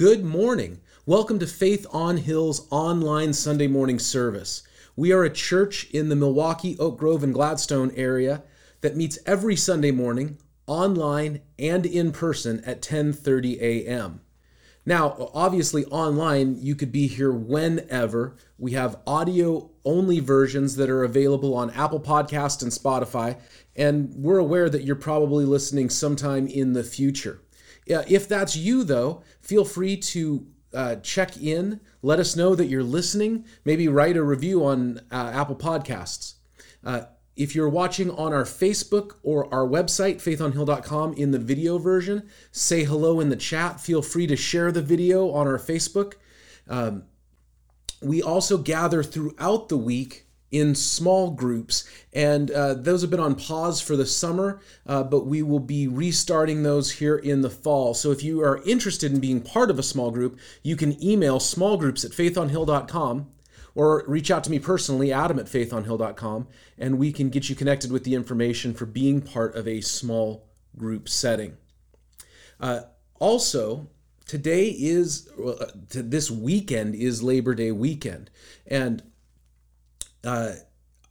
Good morning. Welcome to Faith on Hill's online Sunday morning service. We are a church in the Milwaukie, Oak Grove, and Gladstone area that meets every Sunday morning online and in person at 10:30 a.m. Now, obviously online you could be here whenever. We have audio only versions that are available on Apple Podcast and Spotify, and we're aware that you're probably listening sometime in the future. If that's you, though, feel free to uh, check in. Let us know that you're listening. Maybe write a review on uh, Apple Podcasts. Uh, if you're watching on our Facebook or our website, faithonhill.com, in the video version, say hello in the chat. Feel free to share the video on our Facebook. Um, we also gather throughout the week in small groups, and uh, those have been on pause for the summer, uh, but we will be restarting those here in the fall. So if you are interested in being part of a small group, you can email smallgroups at faithonhill.com or reach out to me personally, adam at faithonhill.com, and we can get you connected with the information for being part of a small group setting. Uh, also, today is, uh, this weekend is Labor Day weekend, and uh,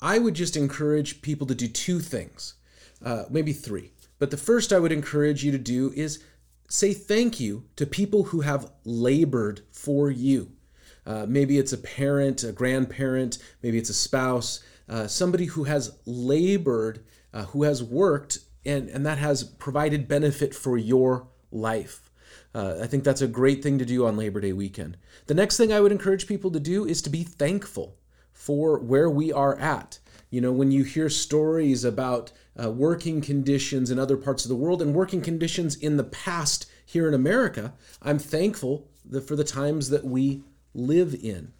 I would just encourage people to do two things, uh, maybe three. But the first I would encourage you to do is say thank you to people who have labored for you. Uh, maybe it's a parent, a grandparent, maybe it's a spouse, uh, somebody who has labored, uh, who has worked, and, and that has provided benefit for your life. Uh, I think that's a great thing to do on Labor Day weekend. The next thing I would encourage people to do is to be thankful for where we are at. You know, when you hear stories about uh, working conditions in other parts of the world and working conditions in the past here in America, I'm thankful for the times that we live in.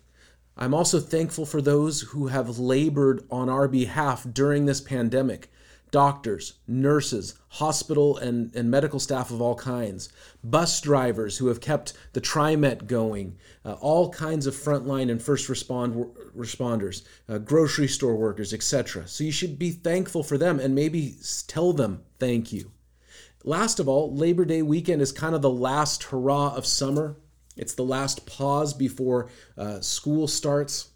I'm also thankful for those who have labored on our behalf during this pandemic doctors, nurses, hospital and, and medical staff of all kinds, bus drivers who have kept the TriMet going, uh, all kinds of frontline and first respond responders, uh, grocery store workers, etc. So you should be thankful for them and maybe tell them thank you. Last of all, Labor Day weekend is kind of the last hurrah of summer. It's the last pause before uh, school starts.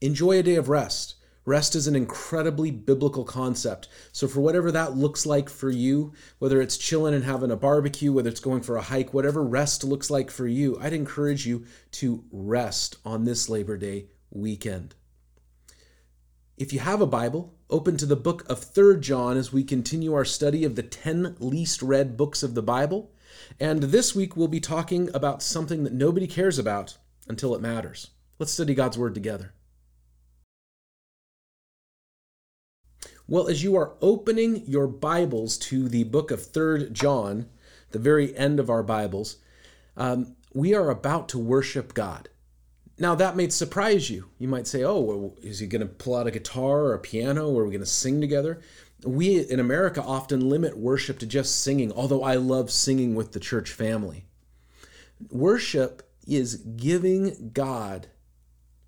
Enjoy a day of rest. Rest is an incredibly biblical concept. So, for whatever that looks like for you, whether it's chilling and having a barbecue, whether it's going for a hike, whatever rest looks like for you, I'd encourage you to rest on this Labor Day weekend. If you have a Bible, open to the book of 3rd John as we continue our study of the 10 least read books of the Bible. And this week we'll be talking about something that nobody cares about until it matters. Let's study God's Word together. Well, as you are opening your Bibles to the book of Third John, the very end of our Bibles, um, we are about to worship God. Now, that may surprise you. You might say, oh, well, is he going to pull out a guitar or a piano, or are we going to sing together? We in America often limit worship to just singing, although I love singing with the church family. Worship is giving God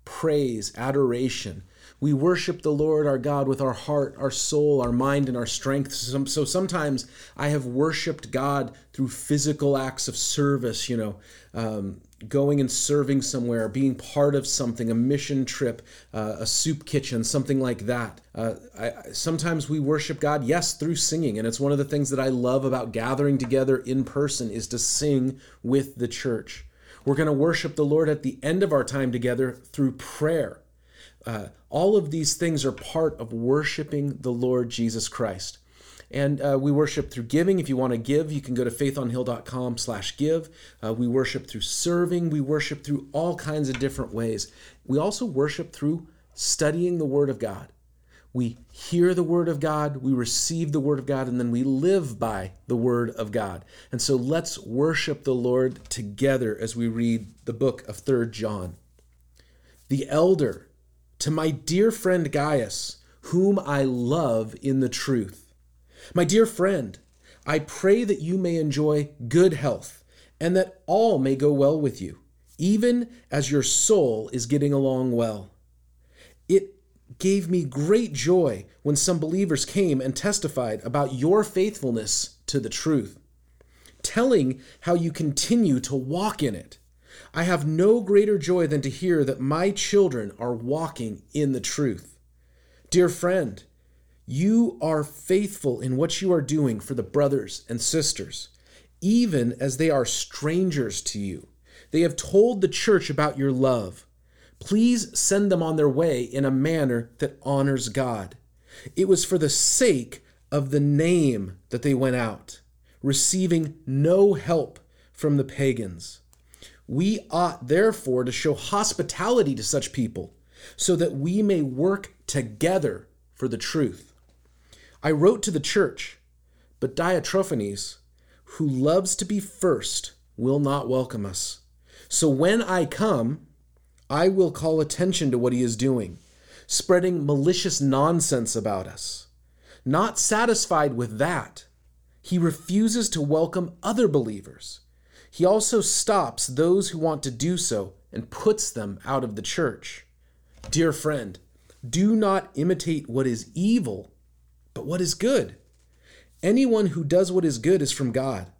praise, adoration, we worship the Lord our God with our heart, our soul, our mind, and our strength. So sometimes I have worshiped God through physical acts of service, you know, um, going and serving somewhere, being part of something, a mission trip, uh, a soup kitchen, something like that. Uh, I, sometimes we worship God, yes, through singing, and it's one of the things that I love about gathering together in person is to sing with the church. We're going to worship the Lord at the end of our time together through prayer. Uh, all of these things are part of worshiping the Lord Jesus Christ. And uh, we worship through giving. If you want to give, you can go to faithonhill.com slash give. Uh, we worship through serving. We worship through all kinds of different ways. We also worship through studying the Word of God. We hear the Word of God, we receive the Word of God, and then we live by the Word of God. And so let's worship the Lord together as we read the book of Third John. The elder to my dear friend Gaius, whom I love in the truth. My dear friend, I pray that you may enjoy good health and that all may go well with you, even as your soul is getting along well. It gave me great joy when some believers came and testified about your faithfulness to the truth. telling how you continue to walk in it. I have no greater joy than to hear that my children are walking in the truth. Dear friend, you are faithful in what you are doing for the brothers and sisters, even as they are strangers to you. They have told the church about your love. Please send them on their way in a manner that honors God. It was for the sake of the name that they went out, receiving no help from the pagans. We ought therefore to show hospitality to such people, so that we may work together for the truth. I wrote to the church, but Diotrephes, who loves to be first, will not welcome us. So when I come, I will call attention to what he is doing, spreading malicious nonsense about us. Not satisfied with that, he refuses to welcome other believers. He also stops those who want to do so and puts them out of the church. Dear friend, do not imitate what is evil, but what is good. Anyone who does what is good is from God.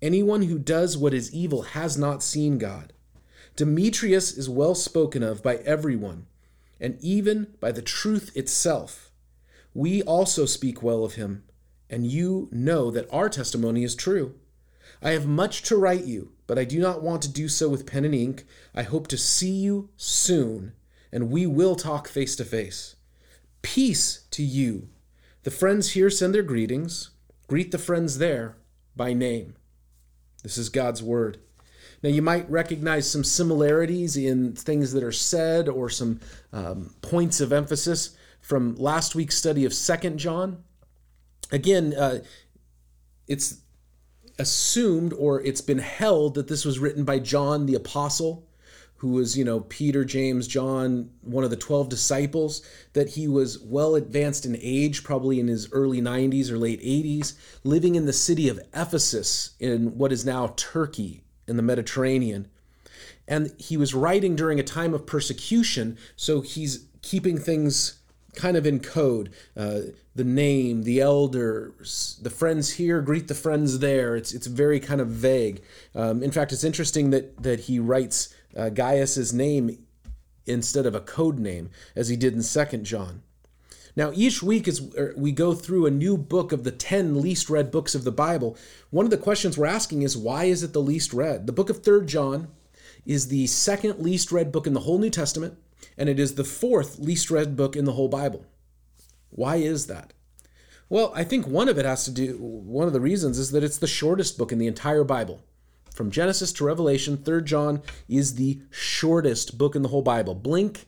Anyone who does what is evil has not seen God. Demetrius is well spoken of by everyone, and even by the truth itself. We also speak well of him, and you know that our testimony is true. I have much to write you, but I do not want to do so with pen and ink. I hope to see you soon, and we will talk face to face. Peace to you. The friends here send their greetings. Greet the friends there by name. This is God's word. Now, you might recognize some similarities in things that are said or some um, points of emphasis from last week's study of Second John. Again, uh, it's assumed or it's been held that this was written by John the Apostle, who was, you know, Peter, James, John, one of the 12 disciples, that he was well advanced in age, probably in his early 90s or late 80s, living in the city of Ephesus in what is now Turkey in the Mediterranean. And he was writing during a time of persecution, so he's keeping things kind of in code. Uh, the name, the elders, the friends here greet the friends there. It's it's very kind of vague. Um, in fact, it's interesting that that he writes uh, Gaius's name instead of a code name, as he did in Second John. Now, each week as er, we go through a new book of the 10 least read books of the Bible, one of the questions we're asking is why is it the least read? The book of 3rd John is the second least read book in the whole New Testament, and it is the fourth least read book in the whole Bible. Why is that? Well, I think one of it has to do, one of the reasons is that it's the shortest book in the entire Bible. From Genesis to Revelation, 3rd John is the shortest book in the whole Bible. Blink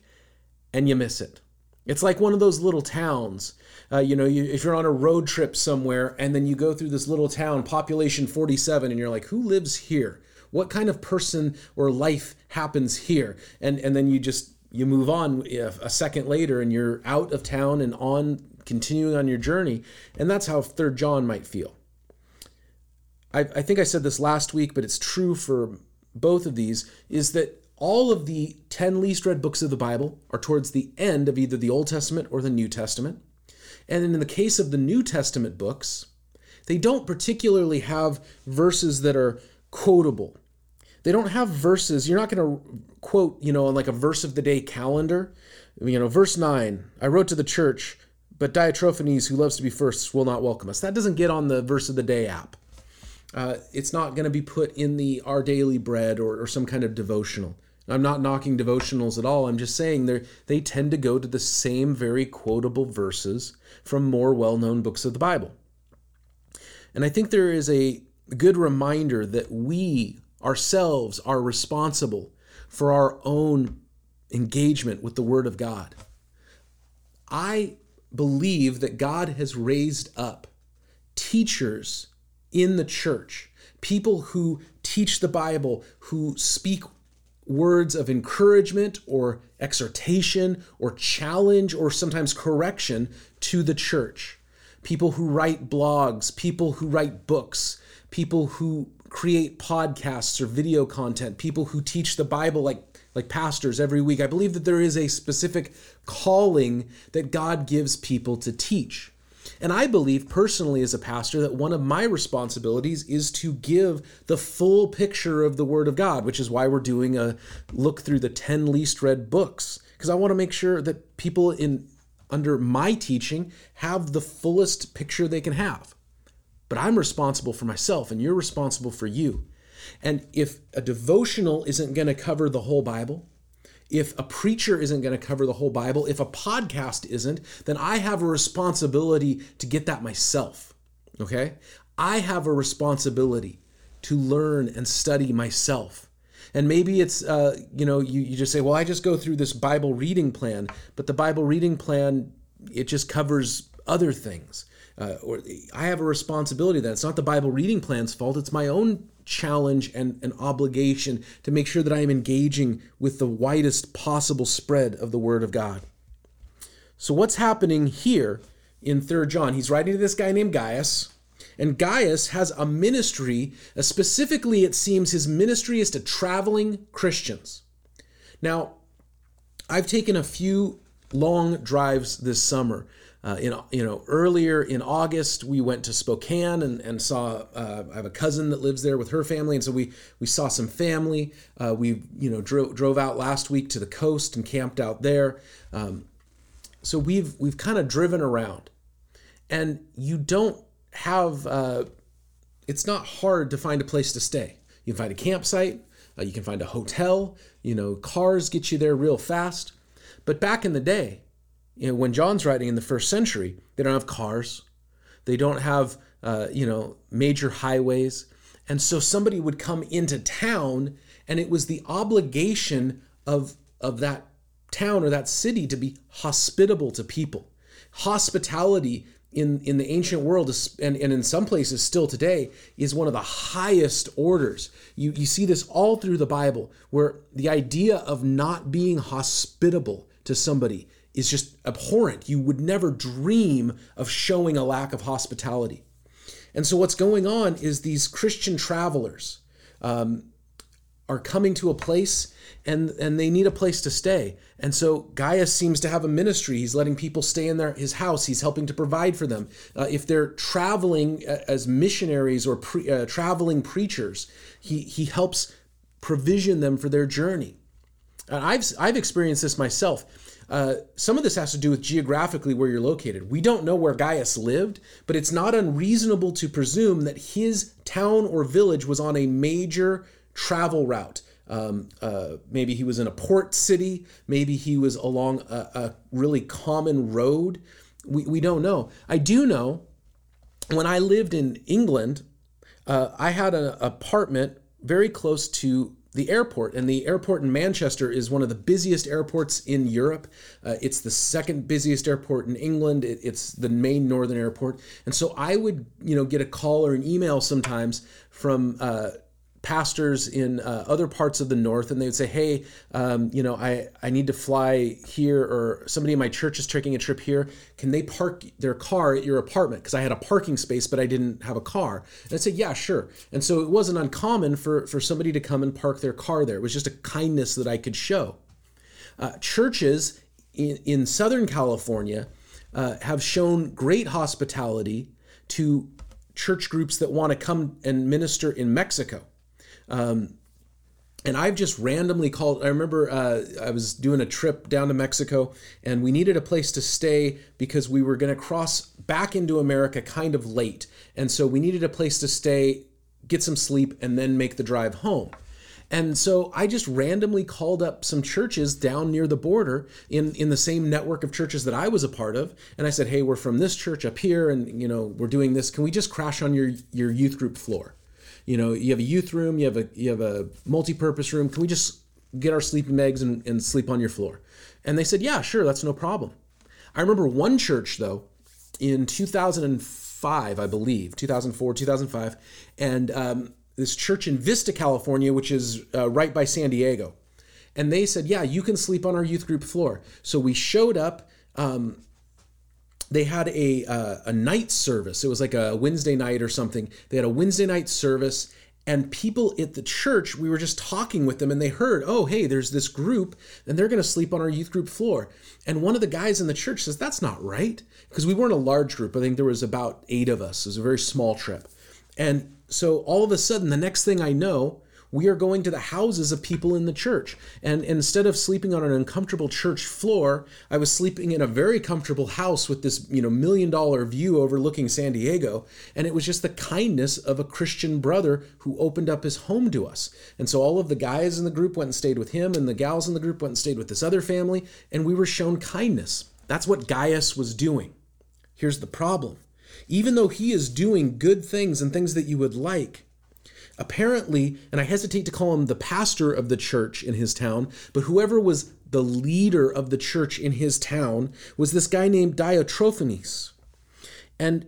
and you miss it. It's like one of those little towns. Uh, you know, you, if you're on a road trip somewhere and then you go through this little town, population 47, and you're like, who lives here? What kind of person or life happens here? And and then you just you move on a second later and you're out of town and on continuing on your journey. And that's how Third John might feel. I, I think I said this last week, but it's true for both of these. Is that all of the 10 least read books of the Bible are towards the end of either the Old Testament or the New Testament. And in the case of the New Testament books, they don't particularly have verses that are quotable. They don't have verses. You're not going to quote, you know, on like a verse of the day calendar. You know, verse 9, I wrote to the church, but Diotrephes, who loves to be first, will not welcome us. That doesn't get on the verse of the day app. Uh, it's not going to be put in the Our Daily Bread or, or some kind of devotional. I'm not knocking devotionals at all. I'm just saying they they tend to go to the same very quotable verses from more well-known books of the Bible. And I think there is a good reminder that we ourselves are responsible for our own engagement with the Word of God. I believe that God has raised up teachers in the church, people who teach the Bible, who speak words of encouragement or exhortation or challenge or sometimes correction to the church. People who write blogs, people who write books, people who create podcasts or video content, people who teach the Bible like like pastors every week. I believe that there is a specific calling that God gives people to teach. And I believe personally, as a pastor, that one of my responsibilities is to give the full picture of the Word of God, which is why we're doing a look through the 10 least read books, because I want to make sure that people in under my teaching have the fullest picture they can have. But I'm responsible for myself, and you're responsible for you. And if a devotional isn't going to cover the whole Bible, if a preacher isn't going to cover the whole Bible, if a podcast isn't, then I have a responsibility to get that myself. Okay? I have a responsibility to learn and study myself. And maybe it's, uh, you know, you, you just say, well, I just go through this Bible reading plan, but the Bible reading plan, it just covers other things. Uh, or I have a responsibility that it's not the Bible reading plan's fault, it's my own challenge and an obligation to make sure that I am engaging with the widest possible spread of the Word of God. So, what's happening here in 3 John? He's writing to this guy named Gaius, and Gaius has a ministry, uh, specifically, it seems his ministry is to traveling Christians. Now, I've taken a few long drives this summer uh, in you know earlier in August we went to Spokane and, and saw uh, I have a cousin that lives there with her family. And so we we saw some family. Uh, we you know drove drove out last week to the coast and camped out there. Um, so we've we've kind of driven around. And you don't have uh, it's not hard to find a place to stay. You can find a campsite uh, you can find a hotel. You know cars get you there real fast. But back in the day you know, when John's writing in the first century, they don't have cars, they don't have uh, you know major highways, and so somebody would come into town, and it was the obligation of of that town or that city to be hospitable to people. Hospitality in, in the ancient world and, and in some places still today is one of the highest orders. You, you see this all through the Bible where the idea of not being hospitable to somebody is just abhorrent. You would never dream of showing a lack of hospitality. And so, what's going on is these Christian travelers um, are coming to a place and, and they need a place to stay. And so, Gaius seems to have a ministry. He's letting people stay in their, his house, he's helping to provide for them. Uh, if they're traveling uh, as missionaries or pre, uh, traveling preachers, he, he helps provision them for their journey. And I've, I've experienced this myself uh, some of this has to do with geographically where you're located. We don't know where Gaius lived, but it's not unreasonable to presume that his town or village was on a major travel route. Um, uh, maybe he was in a port city, maybe he was along a, a really common road. We, we don't know. I do know when I lived in England, uh, I had an apartment very close to the airport. And the airport in Manchester is one of the busiest airports in Europe. Uh, it's the second busiest airport in England. It, it's the main northern airport. And so I would, you know, get a call or an email sometimes from uh, pastors in uh, other parts of the north and they would say hey um, you know I, I need to fly here or somebody in my church is taking a trip here. Can they park their car at your apartment? Because i had a parking space but i didn't have a car and i'd say yeah sure. And so it wasn't uncommon for, for somebody to come and park their car there. It was just a kindness that i could show. Uh, churches in, in southern california uh, have shown great hospitality to church groups that want to come and minister in mexico um, and I've just randomly called. I remember uh, I was doing a trip down to Mexico, and we needed a place to stay because we were going to cross back into America kind of late, and so we needed a place to stay, get some sleep, and then make the drive home. And so I just randomly called up some churches down near the border in, in the same network of churches that I was a part of. And I said, hey, we're from this church up here, and you know, we're doing this. Can we just crash on your, your youth group floor? You know, you have a youth room, you have a you have a multi-purpose room. Can we just get our sleeping bags and, and sleep on your floor? And they said, yeah, sure, that's no problem. I remember one church though, in 2005, I believe, 2004, 2005, and um, this church in Vista, California, which is uh, right by San Diego. And they said, yeah, you can sleep on our youth group floor. So we showed up. Um, they had a uh, a night service. It was like a Wednesday night or something. They had a Wednesday night service, And people at the church, we were just talking with them and they heard, oh, hey, there's this group and they're going to sleep on our youth group floor. And one of the guys in the church says, that's not right. Because we weren't a large group. I think there was about eight of us. It was a very small trip. And so all of a sudden, the next thing I know, we are going to the houses of people in the church. And instead of sleeping on an uncomfortable church floor, I was sleeping in a very comfortable house with this, you know, million dollar view overlooking San Diego. And it was just the kindness of a Christian brother who opened up his home to us. And so all of the guys in the group went and stayed with him, and the gals in the group went and stayed with this other family, and we were shown kindness. That's what Gaius was doing. Here's the problem. Even though he is doing good things and things that you would like, apparently, and I hesitate to call him the pastor of the church in his town, but whoever was the leader of the church in his town was this guy named Diotrephes. And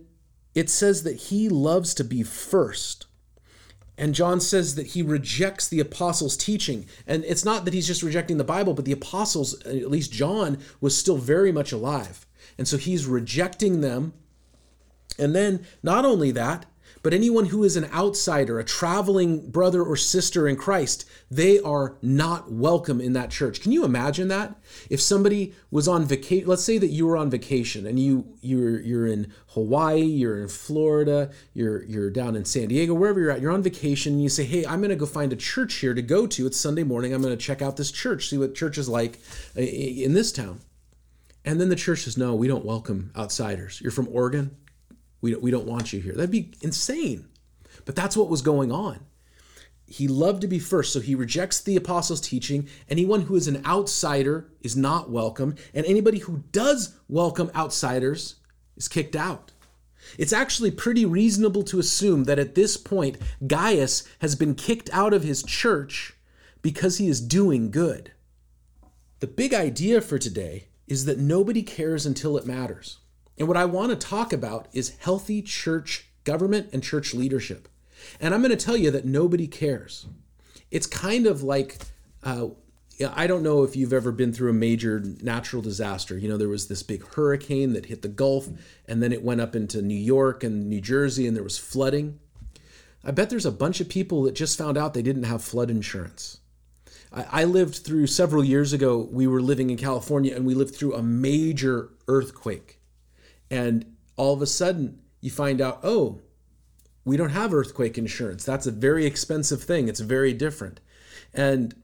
it says that he loves to be first. And John says that he rejects the apostles' teaching. And it's not that he's just rejecting the Bible, but the apostles, at least John, was still very much alive. And so he's rejecting them. And then, not only that, but anyone who is an outsider, a traveling brother or sister in Christ, they are not welcome in that church. Can you imagine that? If somebody was on vacation, let's say that you were on vacation and you you're you're in Hawaii, you're in Florida, you're you're down in San Diego, wherever you're at, you're on vacation and you say, "Hey, I'm going to go find a church here to go to. It's Sunday morning. I'm going to check out this church, see what church is like uh, in this town." And then the church says, "No, we don't welcome outsiders. You're from Oregon. We, we don't want you here. That'd be insane. But that's what was going on. He loved to be first, so he rejects the apostles' teaching. Anyone who is an outsider is not welcome, and anybody who does welcome outsiders is kicked out. It's actually pretty reasonable to assume that at this point, Gaius has been kicked out of his church because he is doing good. The big idea for today is that nobody cares until it matters. And what I want to talk about is healthy church government and church leadership. And I'm going to tell you that nobody cares. It's kind of like, uh, I don't know if you've ever been through a major natural disaster. You know, there was this big hurricane that hit the Gulf, and then it went up into New York and New Jersey, and there was flooding. I bet there's a bunch of people that just found out they didn't have flood insurance. I lived through several years ago, we were living in California, and we lived through a major earthquake and all of a sudden you find out, oh, we don't have earthquake insurance. That's a very expensive thing. It's very different. And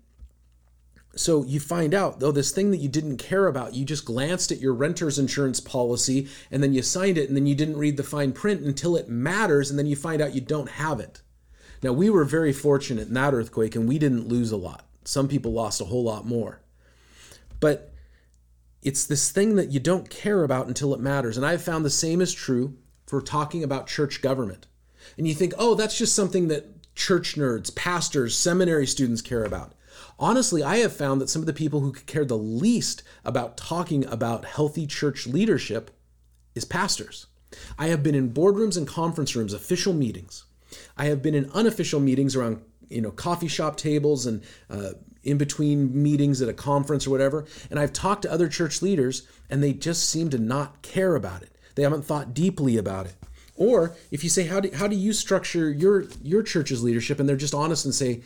so you find out, though, this thing that you didn't care about, you just glanced at your renter's insurance policy and then you signed it and then you didn't read the fine print until it matters and then you find out you don't have it. Now, we were very fortunate in that earthquake and we didn't lose a lot. Some people lost a whole lot more. But it's this thing that you don't care about until it matters. And I've found the same is true for talking about church government. And you think, oh, that's just something that church nerds, pastors, seminary students care about. Honestly, I have found that some of the people who care the least about talking about healthy church leadership is pastors. I have been in boardrooms and conference rooms, official meetings. I have been in unofficial meetings around you know coffee shop tables and uh, in between meetings at a conference or whatever and i've talked to other church leaders and they just seem to not care about it. They haven't thought deeply about it. Or if you say how do, how do you structure your your church's leadership? and they're just honest and say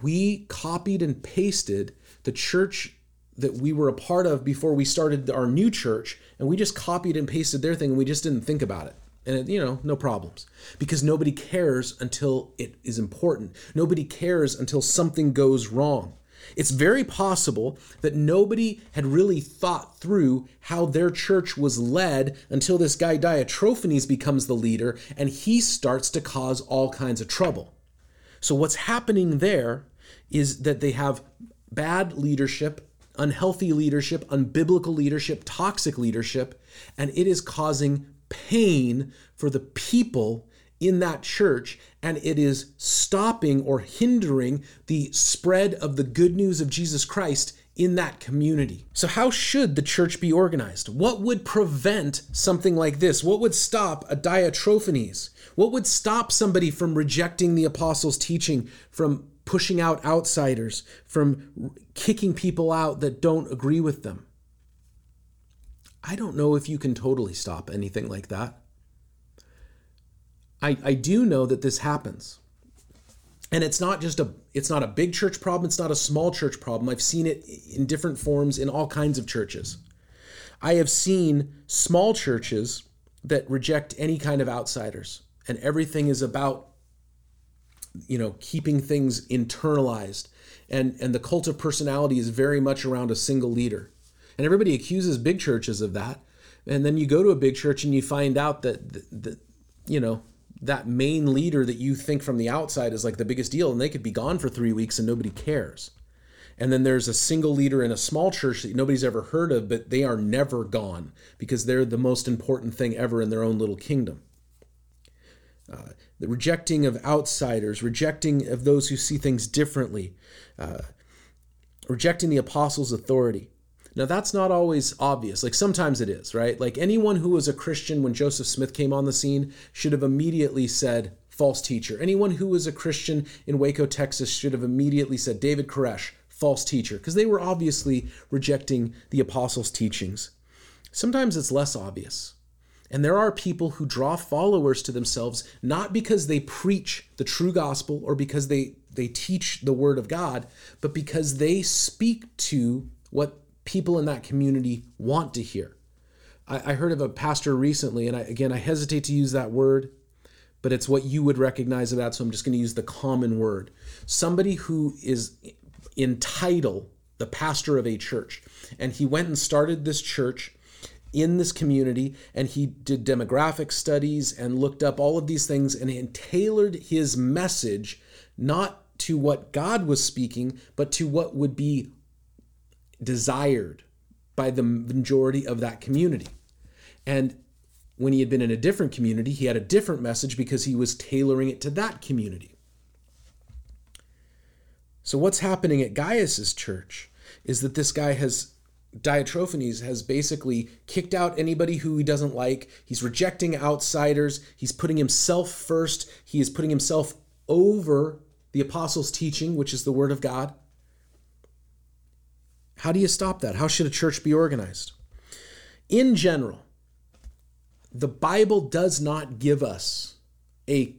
we copied and pasted the church that we were a part of before we started our new church and we just copied and pasted their thing and we just didn't think about it. And you know no problems. Because nobody cares until it is important. Nobody cares until something goes wrong it's very possible that nobody had really thought through how their church was led until this guy Diotrephes becomes the leader and he starts to cause all kinds of trouble. So, what's happening there is that they have bad leadership, unhealthy leadership, unbiblical leadership, toxic leadership, and it is causing pain for the people in that church, and it is stopping or hindering the spread of the good news of Jesus Christ in that community. So, how should the church be organized? What would prevent something like this? What would stop a Diotrephes? What would stop somebody from rejecting the apostles' teaching, from pushing out outsiders, from kicking people out that don't agree with them? I don't know if you can totally stop anything like that. I, I do know that this happens. and it's not just a it's not a big church problem it's not a small church problem. I've seen it in different forms in all kinds of churches. I have seen small churches that reject any kind of outsiders and everything is about you know keeping things internalized. And and the cult of personality is very much around a single leader. And everybody accuses big churches of that. And then you go to a big church and you find out that that you know that main leader that you think from the outside is like the biggest deal and they could be gone for 3 weeks and nobody cares and then there's a single leader in a small church that nobody's ever heard of but they are never gone because they're the most important thing ever in their own little kingdom uh, the rejecting of outsiders, rejecting of those who see things differently, uh, rejecting the apostles' authority. Now, that's not always obvious. Like sometimes it is, right? Like anyone who was a Christian when Joseph Smith came on the scene should have immediately said, false teacher. Anyone who was a Christian in Waco, Texas should have immediately said, David Koresh, false teacher, because they were obviously rejecting the apostles' teachings. Sometimes it's less obvious. And there are people who draw followers to themselves not because they preach the true gospel or because they, they teach the word of God, but because they speak to what people in that community want to hear. I, I heard of a pastor recently, and I, again, I hesitate to use that word, but it's what you would recognize of that, so I'm just going to use the common word. Somebody who is in title the pastor of a church, and he went and started this church in this community and he did demographic studies and looked up all of these things and tailored his message not to what God was speaking, but to what would be desired by the majority of that community. And when he had been in a different community, he had a different message because he was tailoring it to that community. So, what's happening at Gaius's church is that this guy has Diotrephes has basically kicked out anybody who he doesn't like. He's rejecting outsiders. He's putting himself first. He is putting himself over the apostles' teaching, which is the word of God. How do you stop that? How should a church be organized? In general, the Bible does not give us a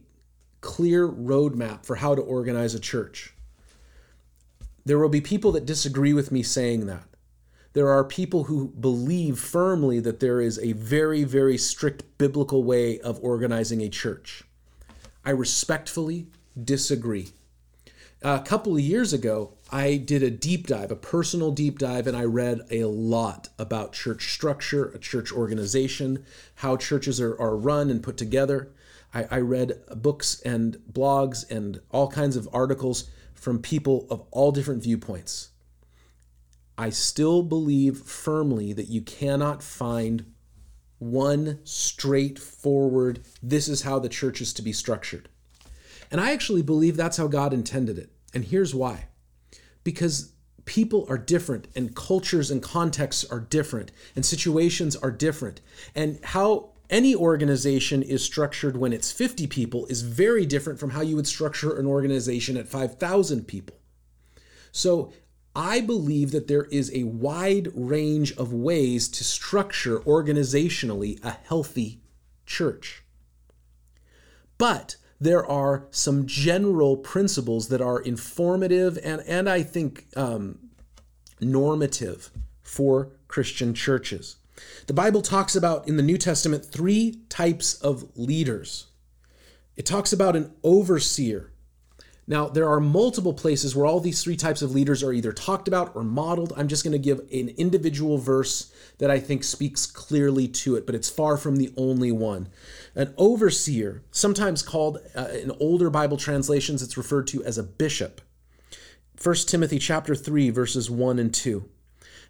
clear roadmap for how to organize a church. There will be people that disagree with me saying that there are people who believe firmly that there is a very, very strict biblical way of organizing a church. I respectfully disagree. A couple of years ago, I did a deep dive, a personal deep dive, and I read a lot about church structure, a church organization, how churches are, are run and put together. I, I read books and blogs and all kinds of articles from people of all different viewpoints. I still believe firmly that you cannot find one straightforward, this is how the church is to be structured. And I actually believe that's how God intended it. And here's why because people are different, and cultures and contexts are different, and situations are different. And how any organization is structured when it's 50 people is very different from how you would structure an organization at 5,000 people. So I believe that there is a wide range of ways to structure organizationally a healthy church. But there are some general principles that are informative and, and I think um, normative for Christian churches. The Bible talks about in the New Testament three types of leaders. It talks about an overseer, now, there are multiple places where all these three types of leaders are either talked about or modeled. I'm just going to give an individual verse that I think speaks clearly to it, but it's far from the only one. An overseer, sometimes called uh, in older Bible translations, it's referred to as a bishop. 1 Timothy chapter 3 verses 1 and 2.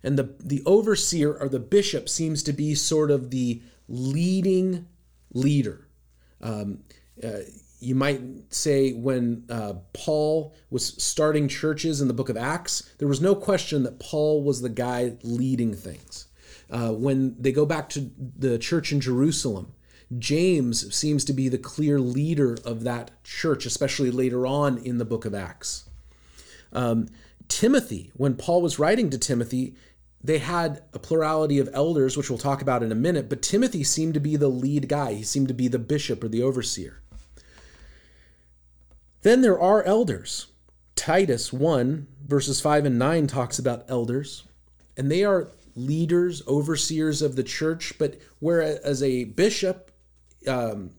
And the, the overseer or the bishop seems to be sort of the leading leader. Um, uh, you might say when uh, Paul was starting churches in the book of Acts, there was no question that Paul was the guy leading things. Uh, when they go back to the church in Jerusalem, James seems to be the clear leader of that church, especially later on in the book of Acts. Um, Timothy, when Paul was writing to Timothy, they had a plurality of elders, which we'll talk about in a minute, but Timothy seemed to be the lead guy. He seemed to be the bishop or the overseer. Then there are elders. Titus 1, verses 5 and 9 talks about elders, and they are leaders, overseers of the church, but whereas a bishop, um,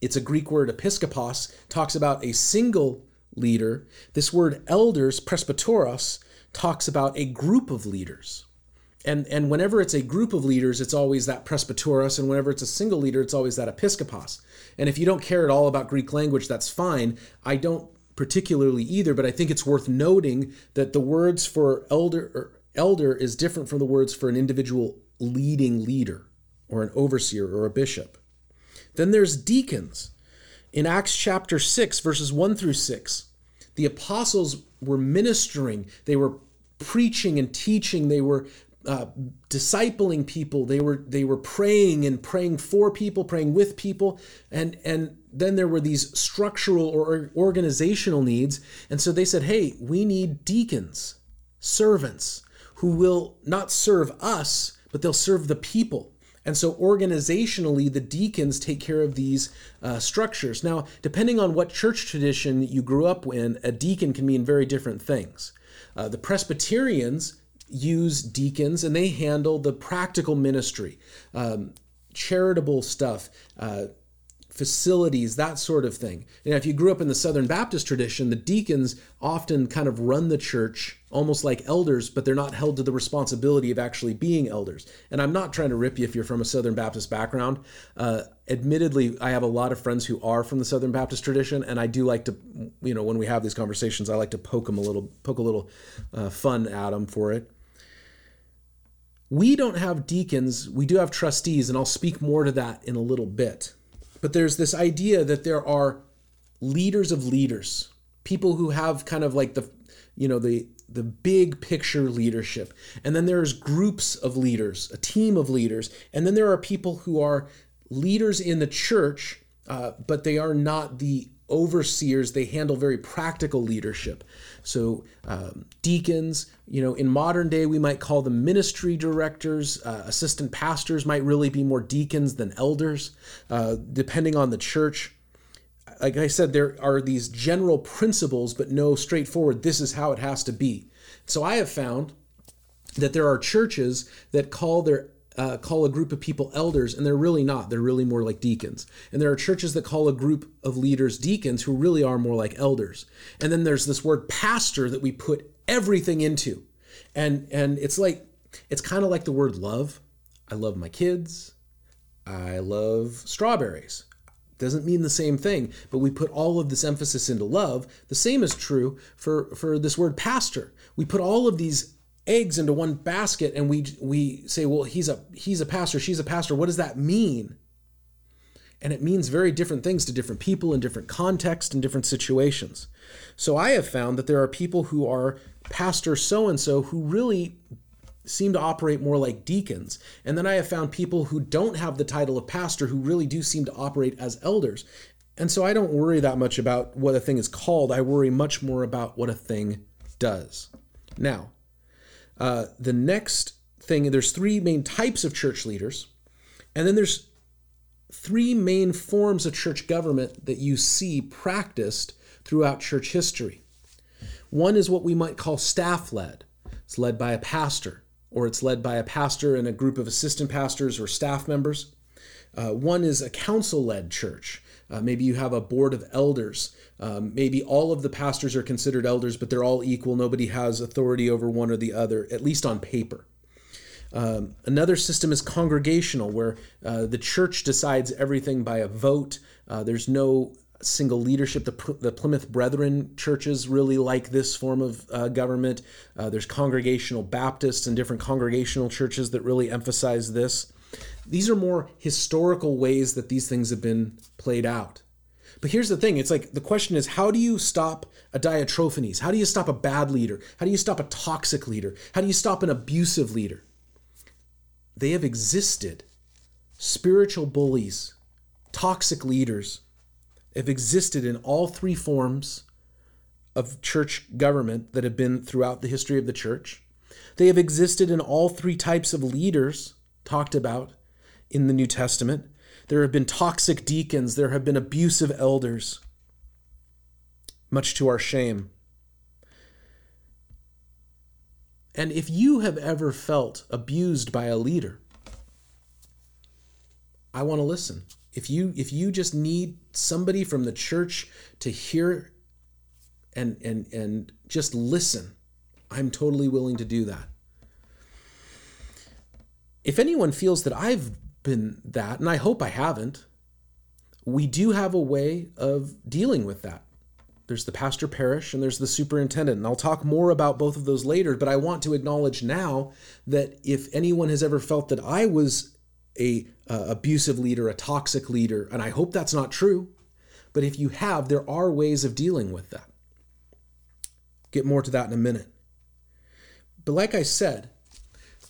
it's a Greek word episkopos, talks about a single leader, this word elders, presbyteros, talks about a group of leaders. And, and whenever it's a group of leaders, it's always that presbyteros, and whenever it's a single leader, it's always that episkopos. And if you don't care at all about Greek language, that's fine. I don't particularly either, but I think it's worth noting that the words for elder elder is different from the words for an individual leading leader or an overseer or a bishop. Then there's deacons. In Acts chapter 6 verses 1 through 6, the apostles were ministering, they were preaching and teaching, they were uh, discipling people. They were they were praying and praying for people praying with people. And and then there were these structural or organizational needs. And so they said hey we need deacons servants who will not serve us but they'll serve the people. And so organizationally the deacons take care of these uh, structures. Now depending on what church tradition you grew up in a deacon can mean very different things. Uh, the presbyterians use deacons and they handle the practical ministry, um, charitable stuff, uh, facilities, that sort of thing. And if you grew up in the Southern Baptist tradition, the deacons often kind of run the church almost like elders, but they're not held to the responsibility of actually being elders. And I'm not trying to rip you if you're from a Southern Baptist background. Uh, admittedly, I have a lot of friends who are from the Southern Baptist tradition, and I do like to, you know, when we have these conversations, I like to poke them a little, poke a little uh, fun at them for it. We don't have deacons, we do have trustees, and I'll speak more to that in a little bit. But there's this idea that there are leaders of leaders, people who have kind of like the, you know, the the big picture leadership. And then there's groups of leaders, a team of leaders. And then there are people who are leaders in the church, uh, but they are not the overseers. They handle very practical leadership. So, um, deacons, you know, in modern day, we might call them ministry directors. Uh, assistant pastors might really be more deacons than elders, uh, depending on the church. Like I said, there are these general principles, but no straightforward, this is how it has to be. So, I have found that there are churches that call their uh, call a group of people elders, and they're really not. They're really more like deacons. And there are churches that call a group of leaders deacons who really are more like elders. And then there's this word pastor that we put everything into. And and it's like it's kind of like the word love. I love my kids. I love strawberries. Doesn't mean the same thing, but we put all of this emphasis into love. The same is true for, for this word pastor. We put all of these eggs into one basket and we we say well he's a he's a pastor she's a pastor. What does that mean? And it means very different things to different people in different contexts and different situations. So i have found that there are people who are pastor so and so who really seem to operate more like deacons. And then i have found people who don't have the title of pastor who really do seem to operate as elders. And so i don't worry that much about what a thing is called. I worry much more about what a thing does. Now uh, the next thing, there's three main types of church leaders, and then there's three main forms of church government that you see practiced throughout church history. One is what we might call staff led. It's led by a pastor, or it's led by a pastor and a group of assistant pastors or staff members. Uh, one is a council led church. Uh, maybe you have a board of elders. Um, maybe all of the pastors are considered elders, but they're all equal. Nobody has authority over one or the other, at least on paper. Um, another system is congregational, where uh, the church decides everything by a vote. Uh, there's no single leadership. The, the, Plymouth Brethren churches really like this form of uh, government. Uh, there's congregational Baptists and different congregational churches that really emphasize this. These are more historical ways that these things have been played out. But here's the thing it's like the question is how do you stop a Diatrophanes? How do you stop a bad leader? How do you stop a toxic leader? How do you stop an abusive leader? They have existed. Spiritual bullies, toxic leaders have existed in all three forms of church government that have been throughout the history of the church. They have existed in all three types of leaders talked about in the New Testament. There have been toxic deacons, there have been abusive elders. much to our shame. And if you have ever felt abused by a leader, I want to listen. If you if you just need somebody from the church to hear and and and just listen, I'm totally willing to do that. If anyone feels that I've been that, and I hope I haven't, we do have a way of dealing with that. There's the pastor parish and there's the superintendent. And I'll talk more about both of those later, but I want to acknowledge now that if anyone has ever felt that I was a uh, abusive leader, a toxic leader, and I hope that's not true, but if you have, there are ways of dealing with that. Get more to that in a minute. But like I said,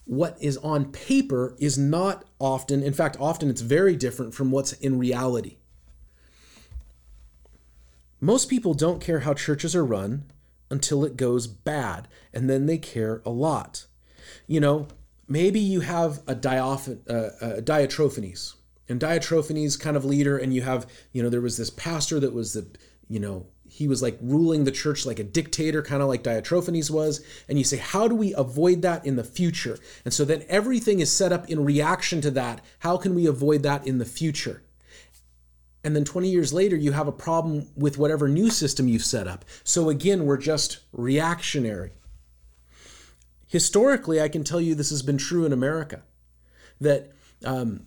what is on paper is not often, in fact, often it's very different from what's in reality. Most people don't care how churches are run until it goes bad, and then they care a lot. You know, maybe you have a, dioph- uh, Diotrephes, and Diotrephes kind of leader, and you have, you know, there was this pastor that was the, you know, he was like ruling the church like a dictator, kind of like Diotrephes was. And you say, how do we avoid that in the future? And so then everything is set up in reaction to that. How can we avoid that in the future? and then 20 years later you have a problem with whatever new system you've set up. So again, we're just reactionary. Historically, I can tell you this has been true in America. That um,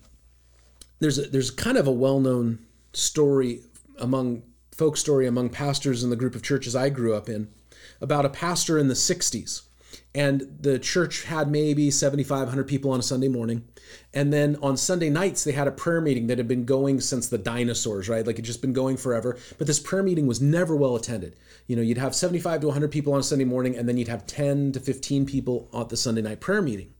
there's a, there's kind of a well-known story among folk story among pastors in the group of churches I grew up in about a pastor in the 60s and the church had maybe 7500 people on a sunday morning. And then on sunday nights they had a prayer meeting that had been going since the dinosaurs right? Like it just been going forever. But this prayer meeting was never well attended. You know you'd have 75 to 100 people on a sunday morning and then you'd have 10 to 15 people at the sunday night prayer meeting.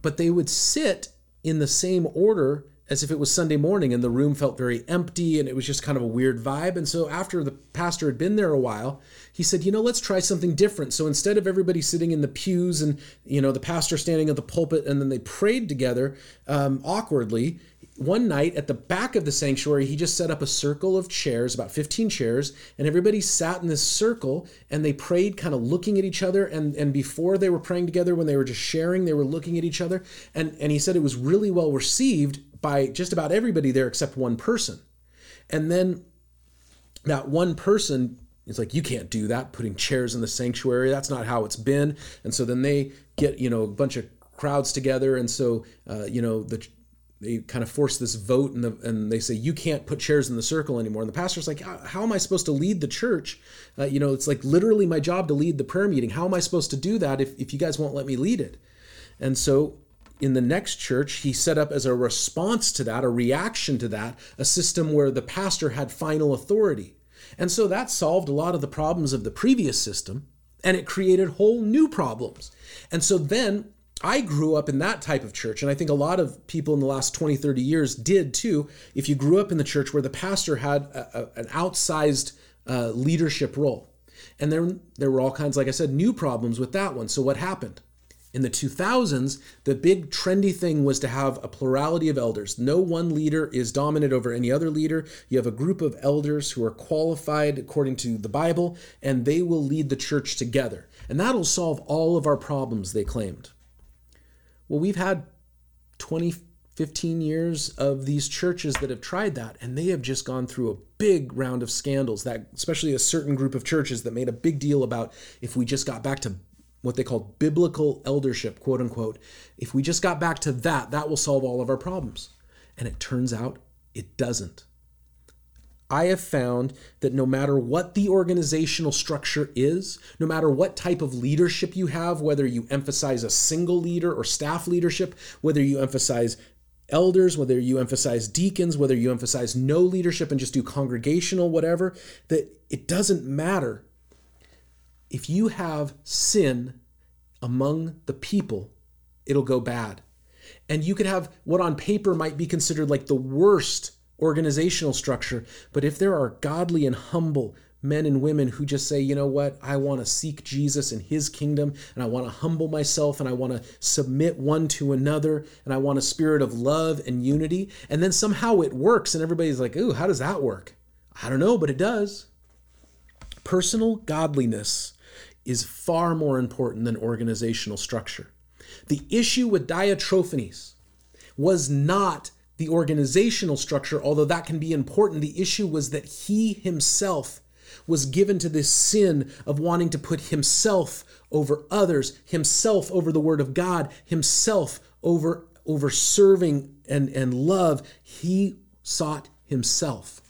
But they would sit in the same order as if it was Sunday morning and the room felt very empty and it was just kind of a weird vibe. And so after the pastor had been there a while, he said, you know, let's try something different. So instead of everybody sitting in the pews and, you know, the pastor standing at the pulpit and then they prayed together um, awkwardly, one night at the back of the sanctuary, he just set up a circle of chairs, about 15 chairs, and everybody sat in this circle and they prayed, kind of looking at each other. And, and before they were praying together, when they were just sharing, they were looking at each other. And, and he said it was really well received by just about everybody there except one person. And then that one person is like, you can't do that, putting chairs in the sanctuary. That's not how it's been. And so then they get, you know, a bunch of crowds together. And so, uh, you know, the, they kind of force this vote and, the, and they say you can't put chairs in the circle anymore and the pastor's like how, am i supposed to lead the church uh, you know it's like literally my job to lead the prayer meeting how am i supposed to do that if, if you guys won't let me lead it and so in the next church, he set up as a response to that, a reaction to that, a system where the pastor had final authority. And so that solved a lot of the problems of the previous system and it created whole new problems. And so then I grew up in that type of church, and I think a lot of people in the last 20, 30 years did too. If you grew up in the church where the pastor had a, a, an outsized uh, leadership role, and then there were all kinds, like I said, new problems with that one. So what happened? In the 2000s, the big trendy thing was to have a plurality of elders. No one leader is dominant over any other leader. You have a group of elders who are qualified according to the Bible, and they will lead the church together. And that'll solve all of our problems, they claimed. Well, we've had 20, 15 years of these churches that have tried that, and they have just gone through a big round of scandals. That, especially a certain group of churches that made a big deal about if we just got back to what they call biblical eldership, quote unquote. If we just got back to that, that will solve all of our problems. And it turns out it doesn't. I have found that no matter what the organizational structure is, no matter what type of leadership you have, whether you emphasize a single leader or staff leadership, whether you emphasize elders, whether you emphasize deacons, whether you emphasize no leadership and just do congregational, whatever, that it doesn't matter if you have sin among the people, it'll go bad. And you could have what on paper might be considered like the worst organizational structure, but if there are godly and humble men and women who just say, you know what, I want to seek Jesus and his kingdom, and I want to humble myself, and I want to submit one to another, and I want a spirit of love and unity, and then somehow it works, and everybody's like, ooh, how does that work? I don't know, but it does. Personal godliness is far more important than organizational structure. The issue with Diotrephes was not the organizational structure, although that can be important. The issue was that he himself was given to this sin of wanting to put himself over others, himself over the word of God, himself over over serving and, and love. He sought himself.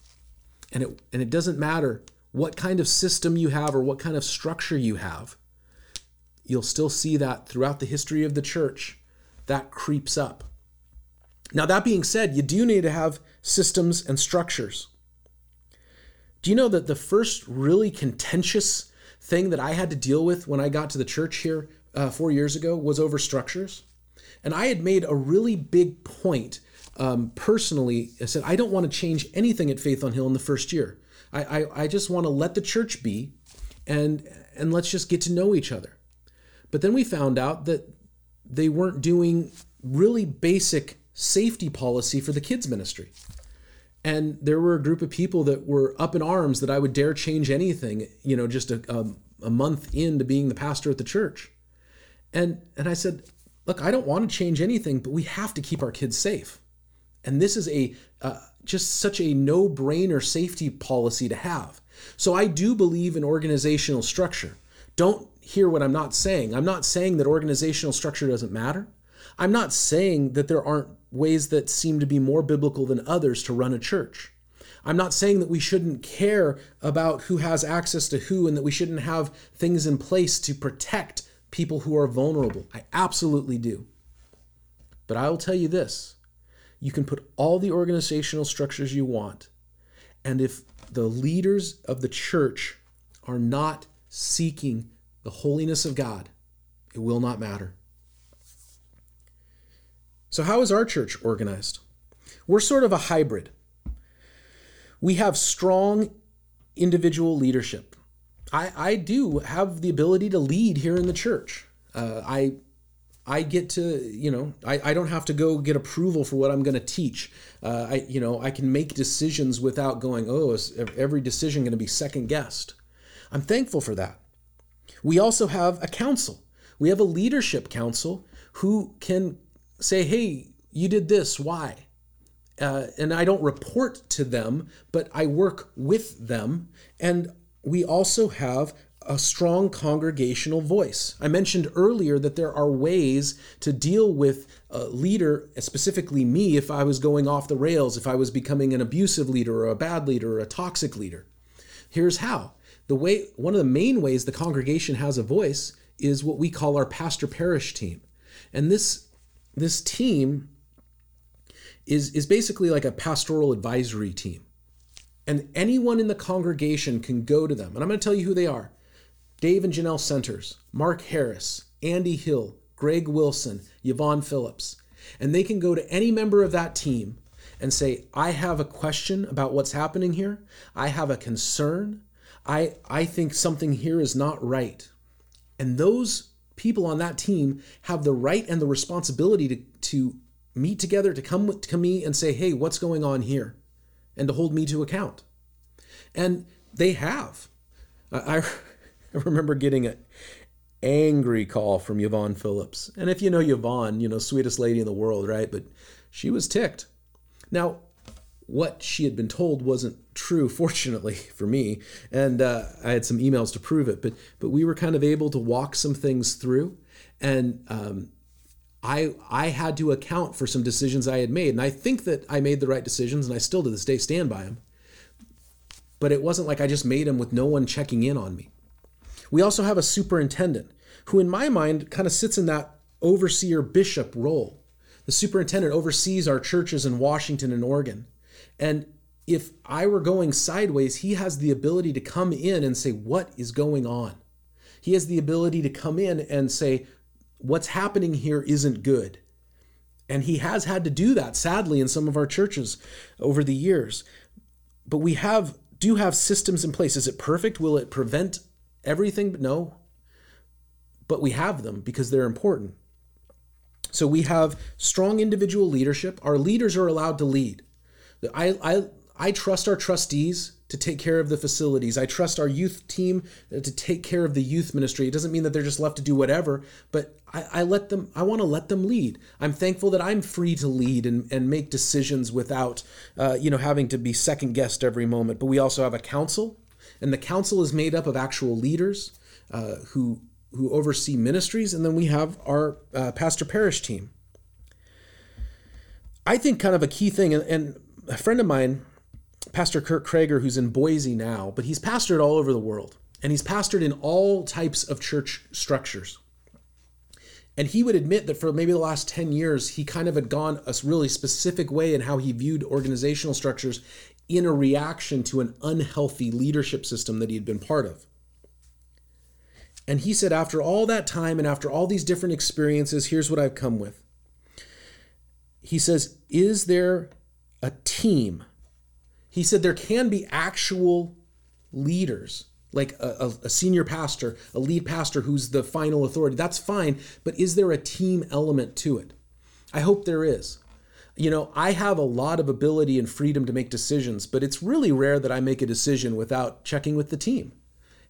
And it and it doesn't matter what kind of system you have or what kind of structure you have. You'll still see that throughout the history of the church. That creeps up. Now, that being said, you do need to have systems and structures. Do you know that the first really contentious thing that I had to deal with when I got to the church here uh, four years ago was over structures? And I had made a really big point um, personally. I said, I don't want to change anything at Faith on Hill in the first year. I, I, I just want to let the church be and, and let's just get to know each other. But then we found out that they weren't doing really basic safety policy for the kids ministry. And there were a group of people that were up in arms that I would dare change anything, you know, just a, a, a month into being the pastor at the church. And, and I said, look, I don't want to change anything, but we have to keep our kids safe. And this is a uh, just such a no-brainer safety policy to have. So I do believe in organizational structure. Don't hear what I'm not saying. I'm not saying that organizational structure doesn't matter. I'm not saying that there aren't ways that seem to be more biblical than others to run a church. I'm not saying that we shouldn't care about who has access to who and that we shouldn't have things in place to protect people who are vulnerable. I absolutely do. But I will tell you this you can put all the organizational structures you want. And if the leaders of the church are not seeking the holiness of God, it will not matter. So, how is our church organized? We're sort of a hybrid. We have strong individual leadership. I, I do have the ability to lead here in the church. Uh, I I get to, you know, I, I don't have to go get approval for what I'm going to teach. Uh, I, you know, I can make decisions without going, oh, is every decision going to be second guessed? I'm thankful for that. We also have a council. We have a leadership council who can say, hey, you did this, why? Uh, and I don't report to them, but I work with them. And we also have a strong congregational voice. I mentioned earlier that there are ways to deal with a leader, specifically me, if I was going off the rails, if I was becoming an abusive leader or a bad leader or a toxic leader. Here's how. The way one of the main ways the congregation has a voice is what we call our pastor parish team. And this this team is, is basically like a pastoral advisory team. And anyone in the congregation can go to them. And I'm going to tell you who they are Dave and Janelle Centers, Mark Harris, Andy Hill, Greg Wilson, Yvonne Phillips. And they can go to any member of that team and say, I have a question about what's happening here. I have a concern. I, I think something here is not right. And those people on that team have the right and the responsibility to, to meet together, to come to me and say, hey, what's going on here? And to hold me to account. And they have. I, I remember getting an angry call from Yvonne Phillips. And if you know Yvonne, you know, sweetest lady in the world, right? But she was ticked. Now, what she had been told wasn't true, fortunately for me, and uh, I had some emails to prove it. But but we were kind of able to walk some things through, and um, I I had to account for some decisions I had made, and I think that I made the right decisions, and I still to this day stand by them. But it wasn't like I just made them with no one checking in on me. We also have a superintendent who, in my mind, kind of sits in that overseer bishop role. The superintendent oversees our churches in Washington and Oregon. And if I were going sideways, he has the ability to come in and say, What is going on? He has the ability to come in and say, What's happening here isn't good. And he has had to do that, sadly, in some of our churches over the years. But we have do have systems in place. Is it perfect? Will it prevent everything? But no. But we have them because they're important. So we have strong individual leadership. Our leaders are allowed to lead. I, I, I trust our trustees to take care of the facilities. I trust our youth team to take care of the youth ministry. It doesn't mean that they're just left to do whatever, but I, I let them, I want to let them lead. I'm thankful that I'm free to lead and, and make decisions without, uh, you know, having to be second guessed every moment. But we also have a council, and the council is made up of actual leaders uh, who who oversee ministries, and then we have our uh, pastor parish team. I think kind of a key thing, and, and a friend of mine Pastor Kurt Krager, who's in Boise now, but he's pastored all over the world and he's pastored in all types of church structures. And he would admit that for maybe the last 10 years, he kind of had gone a really specific way in how he viewed organizational structures in a reaction to an unhealthy leadership system that he had been part of. And he said, after all that time and after all these different experiences, here's what I've come with. He says, Is there a team he said there can be actual leaders, like a, a, senior pastor, a lead pastor who's the final authority. That's fine, but is there a team element to it? I hope there is. You know, I have a lot of ability and freedom to make decisions, but it's really rare that I make a decision without checking with the team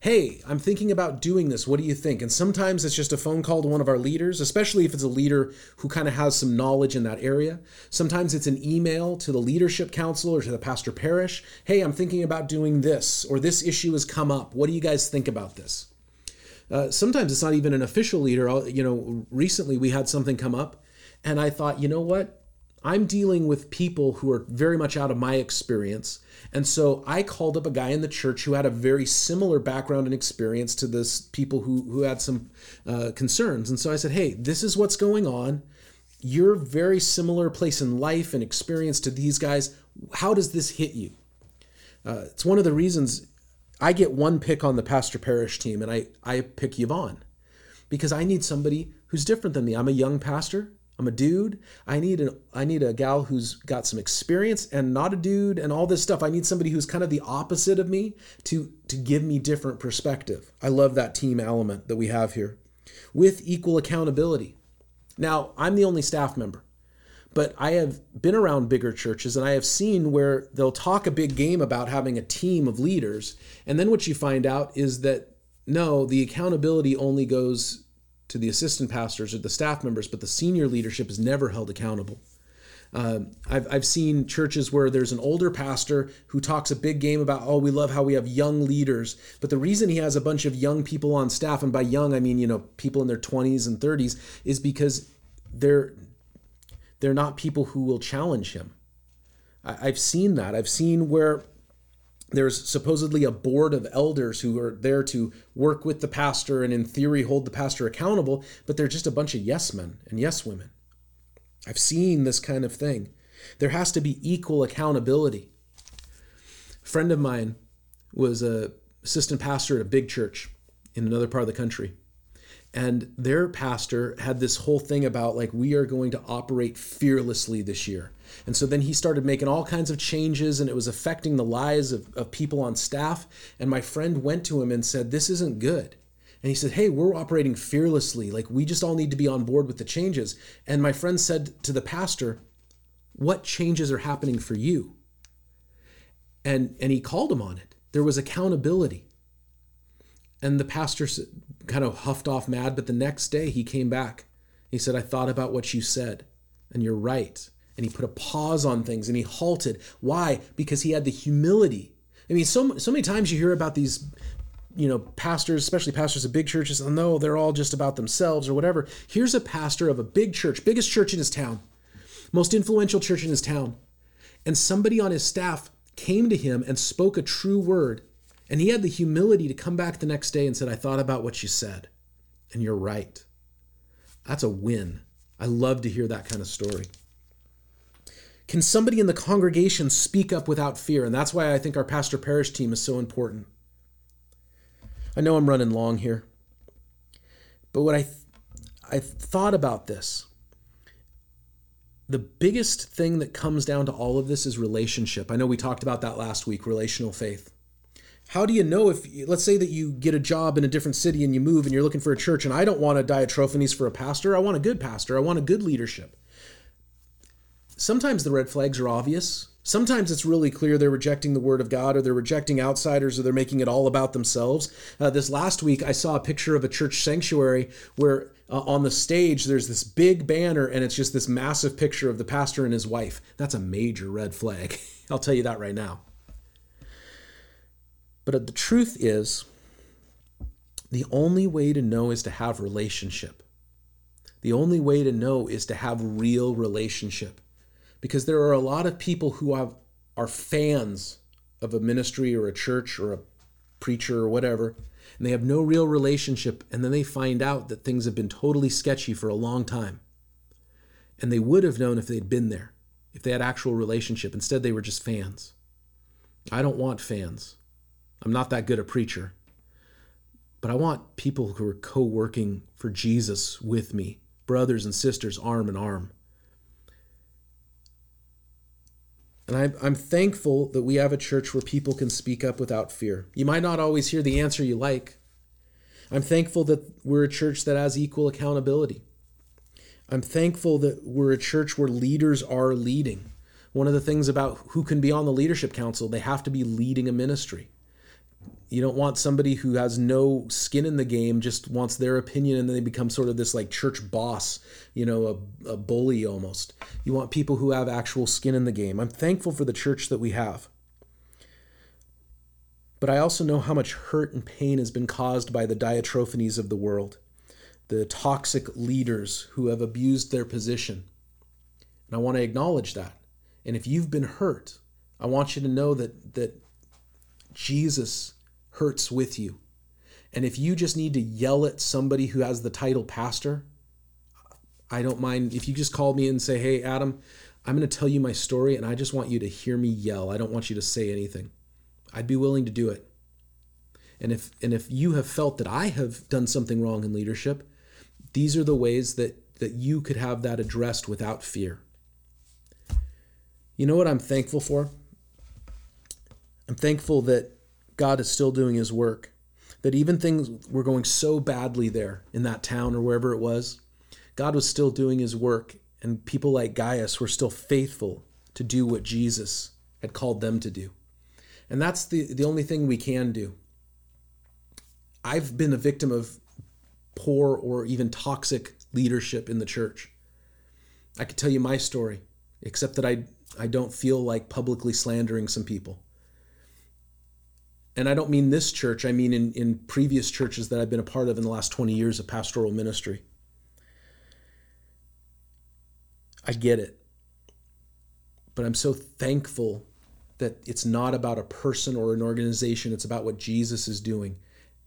hey, I'm thinking about doing this. What do you think? And sometimes it's just a phone call to one of our leaders, especially if it's a leader who kind of has some knowledge in that area. Sometimes it's an email to the leadership council or to the pastor parish. Hey, I'm thinking about doing this, or this issue has come up. What do you guys think about this? Uh, sometimes it's not even an official leader. You know, recently we had something come up, and I thought, you know what? I'm dealing with people who are very much out of my experience. And so I called up a guy in the church who had a very similar background and experience to this people who, who had some uh, concerns. And so I said, hey, this is what's going on. You're very similar place in life and experience to these guys. How does this hit you? Uh, it's one of the reasons I get one pick on the pastor parish team, and I, I pick Yvonne because I need somebody who's different than me. I'm a young pastor. I'm a dude. I need an I need a gal who's got some experience and not a dude and all this stuff. I need somebody who's kind of the opposite of me to to give me different perspective. I love that team element that we have here with equal accountability. Now, I'm the only staff member. But I have been around bigger churches and I have seen where they'll talk a big game about having a team of leaders and then what you find out is that no, the accountability only goes to the assistant pastors or the staff members, but the senior leadership is never held accountable. Uh, I've, I've seen churches where there's an older pastor who talks a big game about, oh, we love how we have young leaders. But the reason he has a bunch of young people on staff, and by young, I mean, you know, people in their 20s and 30s, is because they're, they're not people who will challenge him. I, I've seen that. I've seen where there's supposedly a board of elders who are there to work with the pastor and in theory hold the pastor accountable but they're just a bunch of yes men and yes women. I've seen this kind of thing. There has to be equal accountability. A friend of mine was a assistant pastor at a big church in another part of the country and their pastor had this whole thing about like we are going to operate fearlessly this year and so then he started making all kinds of changes and it was affecting the lives of, of people on staff. And my friend went to him and said, This isn't good. And he said, Hey, we're operating fearlessly. Like we just all need to be on board with the changes. And my friend said to the pastor, What changes are happening for you? And, and he called him on it. There was accountability. And the pastor kind of huffed off mad, but the next day he came back. He said, I thought about what you said, and you're right and he put a pause on things and he halted. Why? Because he had the humility. I mean, so so many times you hear about these, you know, pastors, especially pastors of big churches, and no, they're all just about themselves or whatever. Here's a pastor of a big church, biggest church in his town, most influential church in his town, and somebody on his staff came to him and spoke a true word, and he had the humility to come back the next day and said, "I thought about what you said, and you're right." That's a win. I love to hear that kind of story. Can somebody in the congregation speak up without fear? And that's why I think our pastor parish team is so important. I know I'm running long here, but what I th- I thought about this. The biggest thing that comes down to all of this is relationship. I know we talked about that last week, relational faith. How do you know if, let's say that you get a job in a different city and you move and you're looking for a church, and I don't want a Diotrephes for a pastor. I want a good pastor. I want a good leadership sometimes the red flags are obvious. Sometimes it's really clear they're rejecting the word of God or they're rejecting outsiders or they're making it all about themselves. Uh, this last week, I saw a picture of a church sanctuary where uh, on the stage there's this big banner and it's just this massive picture of the pastor and his wife. That's a major red flag. I'll tell you that right now. But uh, the truth is, the only way to know is to have relationship. The only way to know is to have real relationship because there are a lot of people who have, are fans of a ministry or a church or a preacher or whatever, and they have no real relationship, and then they find out that things have been totally sketchy for a long time. And they would have known if they'd been there, if they had actual relationship. Instead, they were just fans. I don't want fans. I'm not that good a preacher. But I want people who are co working for Jesus with me, brothers and sisters, arm in arm. And I'm, I'm thankful that we have a church where people can speak up without fear. You might not always hear the answer you like. I'm thankful that we're a church that has equal accountability. I'm thankful that we're a church where leaders are leading. One of the things about who can be on the leadership council, they have to be leading a ministry. You don't want somebody who has no skin in the game, just wants their opinion, and then they become sort of this like church boss, you know, a, a bully almost. You want people who have actual skin in the game. I'm thankful for the church that we have. But I also know how much hurt and pain has been caused by the Diotrephanes of the world, the toxic leaders who have abused their position. And I want to acknowledge that. And if you've been hurt, I want you to know that that Jesus hurts with you. And if you just need to yell at somebody who has the title pastor, I don't mind. If you just call me and say, hey, Adam, I'm going to tell you my story and I just want you to hear me yell. I don't want you to say anything. I'd be willing to do it. And if and if you have felt that I have done something wrong in leadership, these are the ways that that you could have that addressed without fear. You know what I'm thankful for? I'm thankful that God is still doing his work. That even things were going so badly there in that town or wherever it was, God was still doing his work, and people like Gaius were still faithful to do what Jesus had called them to do. And that's the, the only thing we can do. I've been a victim of poor or even toxic leadership in the church. I could tell you my story, except that I, I don't feel like publicly slandering some people and I don't mean this church, I mean in, in previous churches that I've been a part of in the last 20 years of pastoral ministry. I get it. But I'm so thankful that it's not about a person or an organization, it's about what Jesus is doing.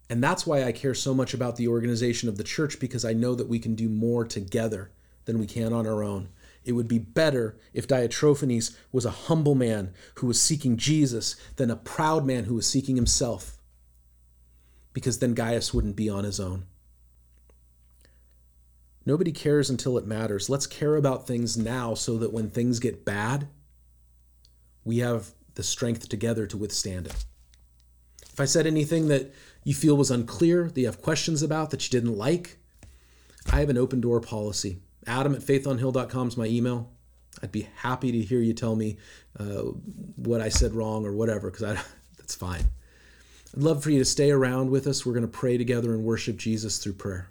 And that's why I care so much about the organization of the church because I know that we can do more together than we can on our own. It would be better if Diotrephanes was a humble man who was seeking Jesus than a proud man who was seeking himself, because then Gaius wouldn't be on his own. Nobody cares until it matters. Let's care about things now so that when things get bad, we have the strength together to withstand it. If I said anything that you feel was unclear, that you have questions about, that you didn't like, I have an open door policy. Adam at faithonhill.com is my email. I'd be happy to hear you tell me uh, what I said wrong or whatever, because that's fine. I'd love for you to stay around with us. We're going to pray together and worship Jesus through prayer.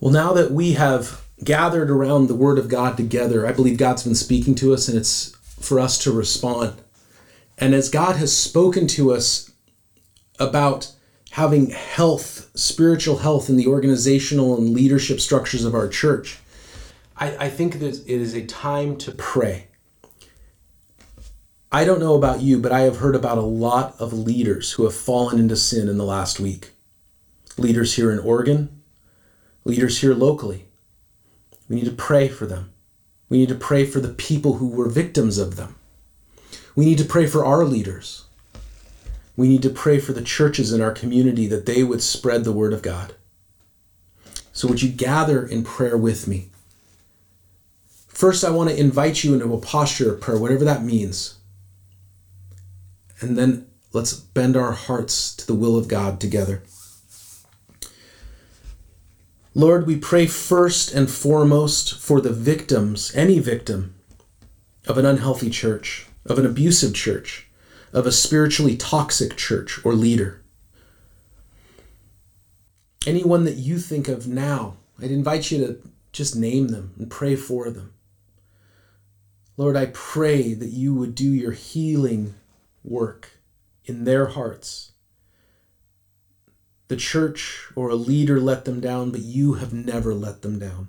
Well, now that we have gathered around the Word of God together, I believe God's been speaking to us and it's for us to respond. And as God has spoken to us about having health, spiritual health in the organizational and leadership structures of our church, I, I think that it is a time to pray. I don't know about you, but I have heard about a lot of leaders who have fallen into sin in the last week. Leaders here in Oregon, leaders here locally. We need to pray for them. We need to pray for the people who were victims of them. We need to pray for our leaders. We need to pray for the churches in our community that they would spread the word of God. So, would you gather in prayer with me? First, I want to invite you into a posture of prayer, whatever that means. And then let's bend our hearts to the will of God together. Lord, we pray first and foremost for the victims, any victim of an unhealthy church, of an abusive church, of a spiritually toxic church or leader. Anyone that you think of now, I'd invite you to just name them and pray for them. Lord, I pray that you would do your healing work in their hearts. The church or a leader let them down, but you have never let them down.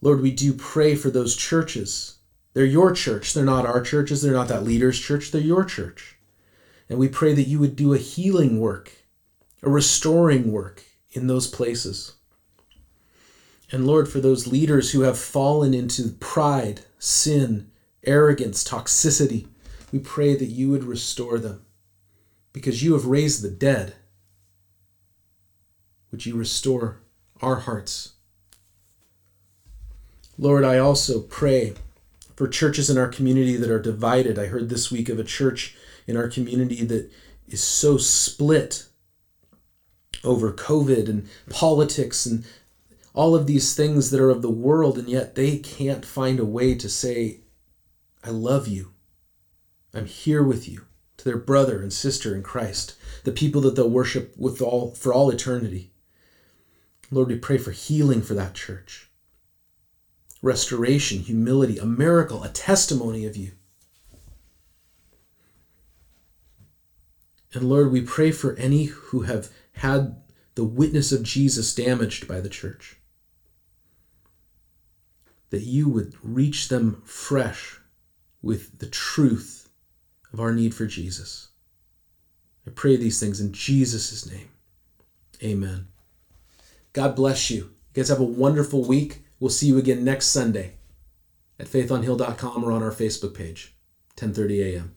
Lord, we do pray for those churches. They're your church. They're not our churches. They're not that leader's church. They're your church. And we pray that you would do a healing work, a restoring work in those places. And Lord, for those leaders who have fallen into pride, sin, arrogance, toxicity, we pray that you would restore them because you have raised the dead. Would you restore our hearts? Lord, I also pray for churches in our community that are divided. I heard this week of a church in our community that is so split over COVID and politics and all of these things that are of the world, and yet they can't find a way to say, I love you. I'm here with you to their brother and sister in Christ, the people that they'll worship with all for all eternity. Lord, we pray for healing for that church. Restoration, humility, a miracle, a testimony of you. And Lord, we pray for any who have had the witness of Jesus damaged by the church that you would reach them fresh with the truth of our need for Jesus. I pray these things in Jesus' name. Amen. God bless you. You guys have a wonderful week. We'll see you again next Sunday at faithonhill.com or on our Facebook page, 10:30 a.m.